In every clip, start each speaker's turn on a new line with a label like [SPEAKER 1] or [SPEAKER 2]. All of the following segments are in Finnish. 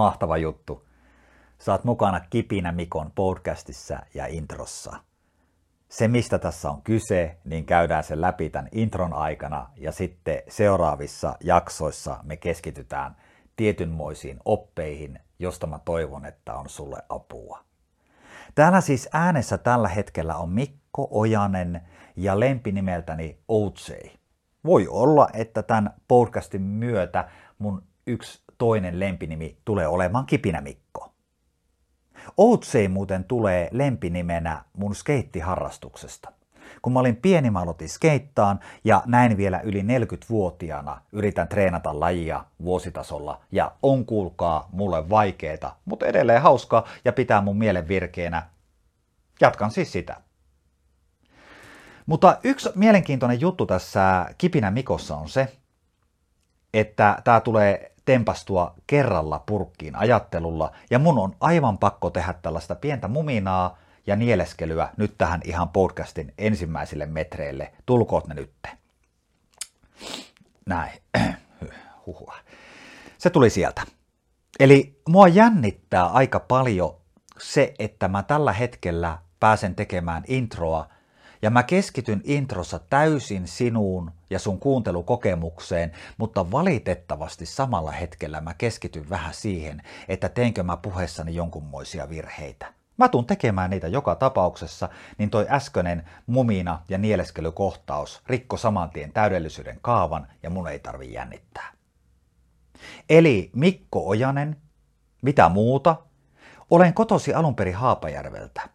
[SPEAKER 1] mahtava juttu. Saat mukana Kipinä Mikon podcastissa ja introssa. Se, mistä tässä on kyse, niin käydään sen läpi tämän intron aikana ja sitten seuraavissa jaksoissa me keskitytään tietynmoisiin oppeihin, josta mä toivon, että on sulle apua. Täällä siis äänessä tällä hetkellä on Mikko Ojanen ja lempinimeltäni Outsei. Voi olla, että tämän podcastin myötä mun yksi toinen lempinimi tulee olemaan Kipinä Mikko. Outsei muuten tulee lempinimenä mun skeittiharrastuksesta. Kun mä olin pieni, mä aloitin skeittaan ja näin vielä yli 40-vuotiaana yritän treenata lajia vuositasolla ja on kuulkaa mulle vaikeeta, mutta edelleen hauskaa ja pitää mun mielen virkeänä. Jatkan siis sitä. Mutta yksi mielenkiintoinen juttu tässä Kipinä Mikossa on se, että tämä tulee tempastua kerralla purkkiin ajattelulla, ja mun on aivan pakko tehdä tällaista pientä muminaa ja nieleskelyä nyt tähän ihan podcastin ensimmäisille metreille. Tulkoot ne nytte. Näin. Huhua. Se tuli sieltä. Eli mua jännittää aika paljon se, että mä tällä hetkellä pääsen tekemään introa – ja mä keskityn introssa täysin sinuun ja sun kuuntelukokemukseen, mutta valitettavasti samalla hetkellä mä keskityn vähän siihen, että teenkö mä puheessani jonkunmoisia virheitä. Mä tuun tekemään niitä joka tapauksessa, niin toi äskeinen mumina ja nieleskelykohtaus rikko samantien täydellisyyden kaavan ja mun ei tarvi jännittää. Eli Mikko Ojanen, mitä muuta? Olen kotosi alun perin Haapajärveltä.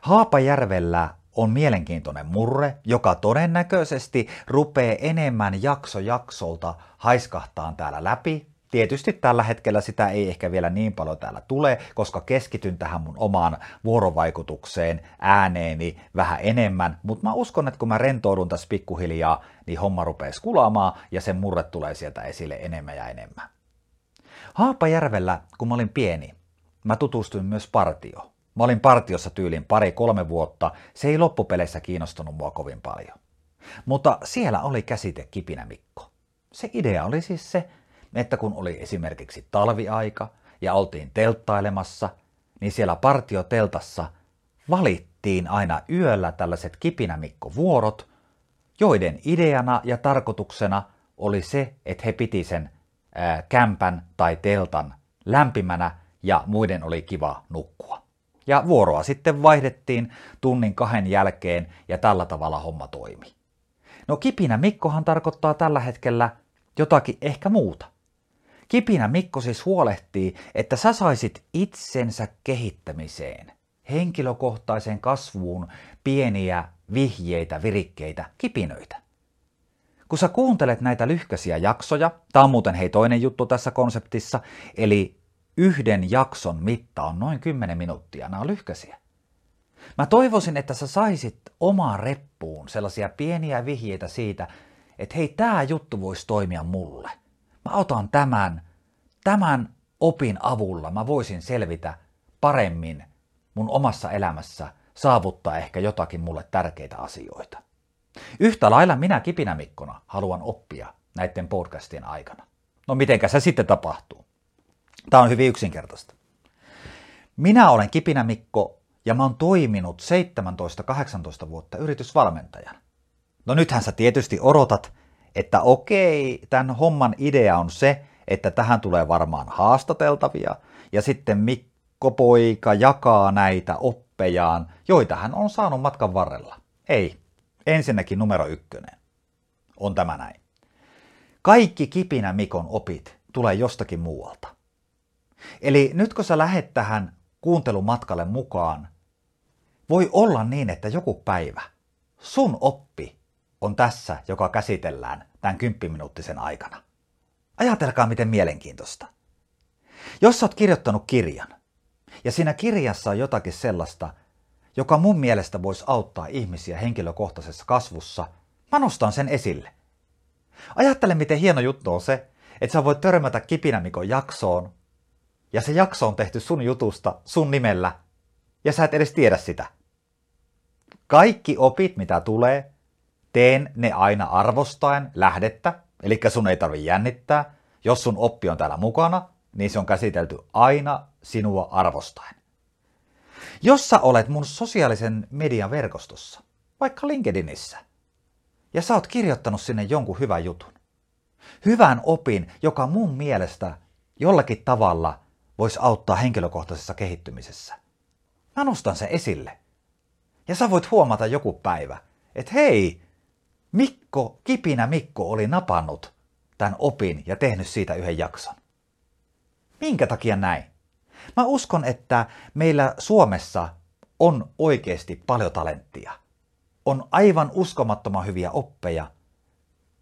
[SPEAKER 1] Haapajärvellä on mielenkiintoinen murre, joka todennäköisesti rupeaa enemmän jakso jaksolta haiskahtaan täällä läpi. Tietysti tällä hetkellä sitä ei ehkä vielä niin paljon täällä tule, koska keskityn tähän mun omaan vuorovaikutukseen, ääneeni vähän enemmän, mutta mä uskon, että kun mä rentoudun tässä pikkuhiljaa, niin homma rupeaa skulaamaan ja sen murre tulee sieltä esille enemmän ja enemmän. Haapajärvellä, kun mä olin pieni, mä tutustuin myös partioon. Mä olin partiossa tyylin pari-kolme vuotta, se ei loppupeleissä kiinnostunut mua kovin paljon. Mutta siellä oli käsite Kipinä Mikko. Se idea oli siis se, että kun oli esimerkiksi talviaika ja oltiin telttailemassa, niin siellä partioteltassa valittiin aina yöllä tällaiset Kipinä-Mikko-vuorot, joiden ideana ja tarkoituksena oli se, että he piti sen ää, kämpän tai teltan lämpimänä ja muiden oli kiva nukkua. Ja vuoroa sitten vaihdettiin tunnin kahden jälkeen ja tällä tavalla homma toimi. No kipinä Mikkohan tarkoittaa tällä hetkellä jotakin ehkä muuta. Kipinä Mikko siis huolehtii, että sä saisit itsensä kehittämiseen, henkilökohtaiseen kasvuun pieniä vihjeitä, virikkeitä, kipinöitä. Kun sä kuuntelet näitä lyhkäisiä jaksoja, tämä on muuten hei toinen juttu tässä konseptissa, eli yhden jakson mitta on noin 10 minuuttia. Nämä on lyhkäisiä. Mä toivoisin, että sä saisit omaan reppuun sellaisia pieniä vihjeitä siitä, että hei, tämä juttu voisi toimia mulle. Mä otan tämän, tämän opin avulla mä voisin selvitä paremmin mun omassa elämässä, saavuttaa ehkä jotakin mulle tärkeitä asioita. Yhtä lailla minä kipinämikkona haluan oppia näiden podcastien aikana. No mitenkä se sitten tapahtuu? Tämä on hyvin yksinkertaista. Minä olen Kipinä Mikko ja mä oon toiminut 17-18 vuotta yritysvalmentajana. No nythän sä tietysti odotat, että okei, tämän homman idea on se, että tähän tulee varmaan haastateltavia ja sitten Mikko poika jakaa näitä oppejaan, joita hän on saanut matkan varrella. Ei, ensinnäkin numero ykkönen on tämä näin. Kaikki Kipinä Mikon opit tulee jostakin muualta. Eli nyt kun sä lähet tähän kuuntelumatkalle mukaan, voi olla niin, että joku päivä sun oppi on tässä, joka käsitellään tämän kymppiminuuttisen aikana. Ajatelkaa, miten mielenkiintoista. Jos sä oot kirjoittanut kirjan, ja siinä kirjassa on jotakin sellaista, joka mun mielestä voisi auttaa ihmisiä henkilökohtaisessa kasvussa, mä nostan sen esille. Ajattele, miten hieno juttu on se, että sä voit törmätä Kipinämikon jaksoon, ja se jakso on tehty sun jutusta, sun nimellä, ja sä et edes tiedä sitä. Kaikki opit, mitä tulee, teen ne aina arvostaen lähdettä, eli sun ei tarvi jännittää. Jos sun oppi on täällä mukana, niin se on käsitelty aina sinua arvostaen. Jos sä olet mun sosiaalisen median verkostossa, vaikka LinkedInissä, ja sä oot kirjoittanut sinne jonkun hyvän jutun, hyvän opin, joka mun mielestä jollakin tavalla voisi auttaa henkilökohtaisessa kehittymisessä. Mä nostan sen esille. Ja sä voit huomata joku päivä, että hei, Mikko, kipinä Mikko oli napannut tämän opin ja tehnyt siitä yhden jakson. Minkä takia näin? Mä uskon, että meillä Suomessa on oikeasti paljon talenttia. On aivan uskomattoman hyviä oppeja.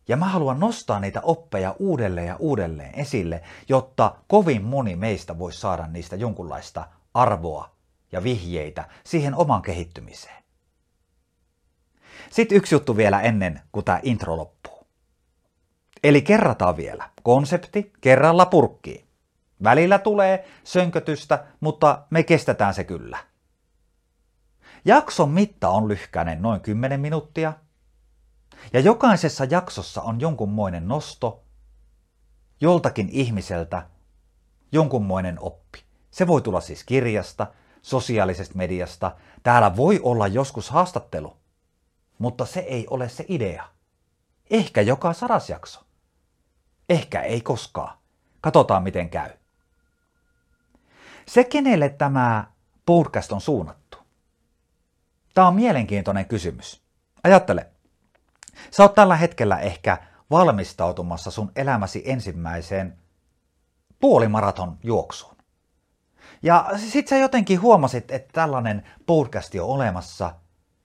[SPEAKER 1] Ja mä haluan nostaa niitä oppeja uudelleen ja uudelleen esille, jotta kovin moni meistä voisi saada niistä jonkunlaista arvoa ja vihjeitä siihen oman kehittymiseen. Sitten yksi juttu vielä ennen kuin tämä intro loppuu. Eli kerrataan vielä. Konsepti kerralla purkkiin. Välillä tulee sönkötystä, mutta me kestetään se kyllä. Jakson mitta on lyhkäinen noin 10 minuuttia. Ja jokaisessa jaksossa on jonkunmoinen nosto, joltakin ihmiseltä jonkunmoinen oppi. Se voi tulla siis kirjasta, sosiaalisesta mediasta. Täällä voi olla joskus haastattelu, mutta se ei ole se idea. Ehkä joka sadas jakso. Ehkä ei koskaan. Katsotaan miten käy. Se, kenelle tämä podcast on suunnattu. Tämä on mielenkiintoinen kysymys. Ajattele, sä oot tällä hetkellä ehkä valmistautumassa sun elämäsi ensimmäiseen puolimaraton juoksuun. Ja sit sä jotenkin huomasit, että tällainen podcast on olemassa,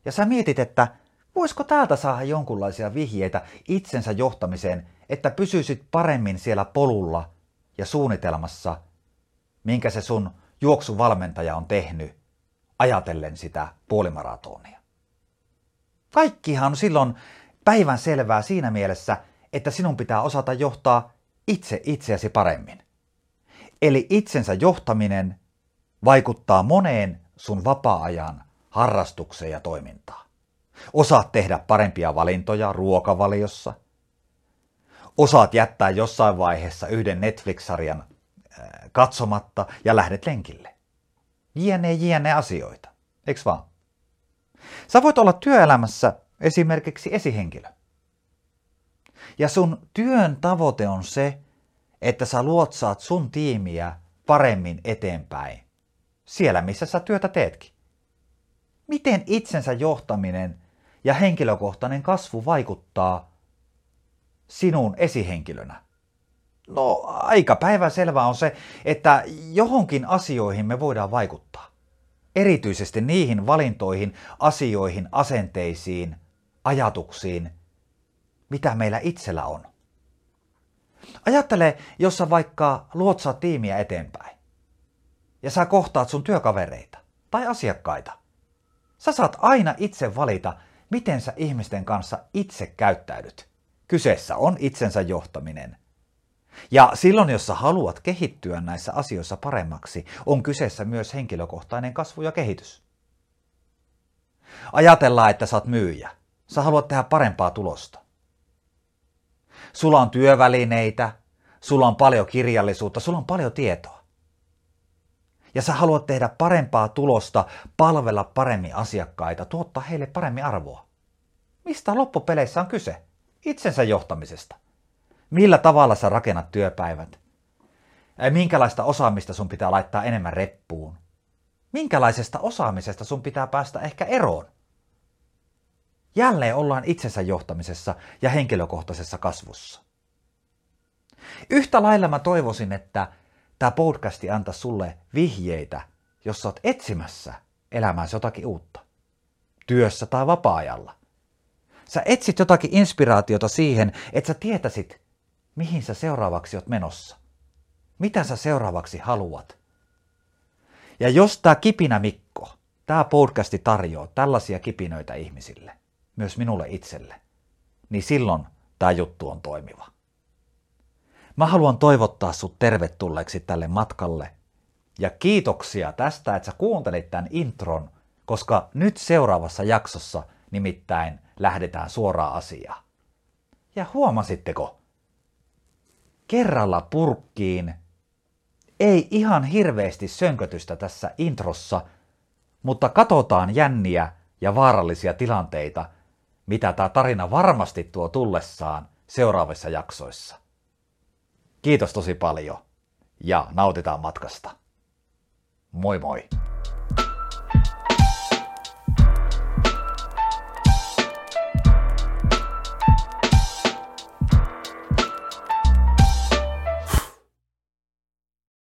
[SPEAKER 1] ja sä mietit, että voisiko täältä saada jonkunlaisia vihjeitä itsensä johtamiseen, että pysyisit paremmin siellä polulla ja suunnitelmassa, minkä se sun juoksuvalmentaja on tehnyt ajatellen sitä puolimaratonia. Kaikkihan on silloin päivän selvää siinä mielessä, että sinun pitää osata johtaa itse itseäsi paremmin. Eli itsensä johtaminen vaikuttaa moneen sun vapaa-ajan harrastukseen ja toimintaan. Osaat tehdä parempia valintoja ruokavaliossa. Osaat jättää jossain vaiheessa yhden Netflix-sarjan äh, katsomatta ja lähdet lenkille. Jne, jne asioita. Eiks vaan? Sä voit olla työelämässä esimerkiksi esihenkilö. Ja sun työn tavoite on se, että sä luotsaat sun tiimiä paremmin eteenpäin siellä, missä sä työtä teetkin. Miten itsensä johtaminen ja henkilökohtainen kasvu vaikuttaa sinun esihenkilönä? No aika päivänselvää on se, että johonkin asioihin me voidaan vaikuttaa. Erityisesti niihin valintoihin, asioihin, asenteisiin, ajatuksiin, mitä meillä itsellä on. Ajattele, jos sä vaikka luotsaat tiimiä eteenpäin ja sä kohtaat sun työkavereita tai asiakkaita. Sä saat aina itse valita, miten sä ihmisten kanssa itse käyttäydyt. Kyseessä on itsensä johtaminen. Ja silloin, jos sä haluat kehittyä näissä asioissa paremmaksi, on kyseessä myös henkilökohtainen kasvu ja kehitys. Ajatellaan, että sä oot myyjä. Sä haluat tehdä parempaa tulosta. Sulla on työvälineitä, sulla on paljon kirjallisuutta, sulla on paljon tietoa. Ja sä haluat tehdä parempaa tulosta, palvella paremmin asiakkaita, tuottaa heille paremmin arvoa. Mistä loppupeleissä on kyse? Itsensä johtamisesta. Millä tavalla sä rakennat työpäivät? Minkälaista osaamista sun pitää laittaa enemmän reppuun? Minkälaisesta osaamisesta sun pitää päästä ehkä eroon? Jälleen ollaan itsensä johtamisessa ja henkilökohtaisessa kasvussa. Yhtä lailla mä toivoisin, että tämä podcasti antaa sulle vihjeitä, jos sä oot etsimässä elämääsi jotakin uutta. Työssä tai vapaa-ajalla. Sä etsit jotakin inspiraatiota siihen, että sä tietäisit, mihin sä seuraavaksi oot menossa. Mitä sä seuraavaksi haluat. Ja jos tämä Kipinä Mikko, tämä podcasti tarjoaa tällaisia kipinöitä ihmisille, myös minulle itselle, niin silloin tämä juttu on toimiva. Mä haluan toivottaa sut tervetulleeksi tälle matkalle. Ja kiitoksia tästä, että sä kuuntelit tämän intron, koska nyt seuraavassa jaksossa nimittäin lähdetään suoraan asiaan. Ja huomasitteko? Kerralla purkkiin Ei ihan hirveästi sönkötystä tässä introssa, mutta katsotaan jänniä ja vaarallisia tilanteita, mitä tämä tarina varmasti tuo tullessaan seuraavissa jaksoissa. Kiitos tosi paljon ja nautitaan matkasta. Moi moi!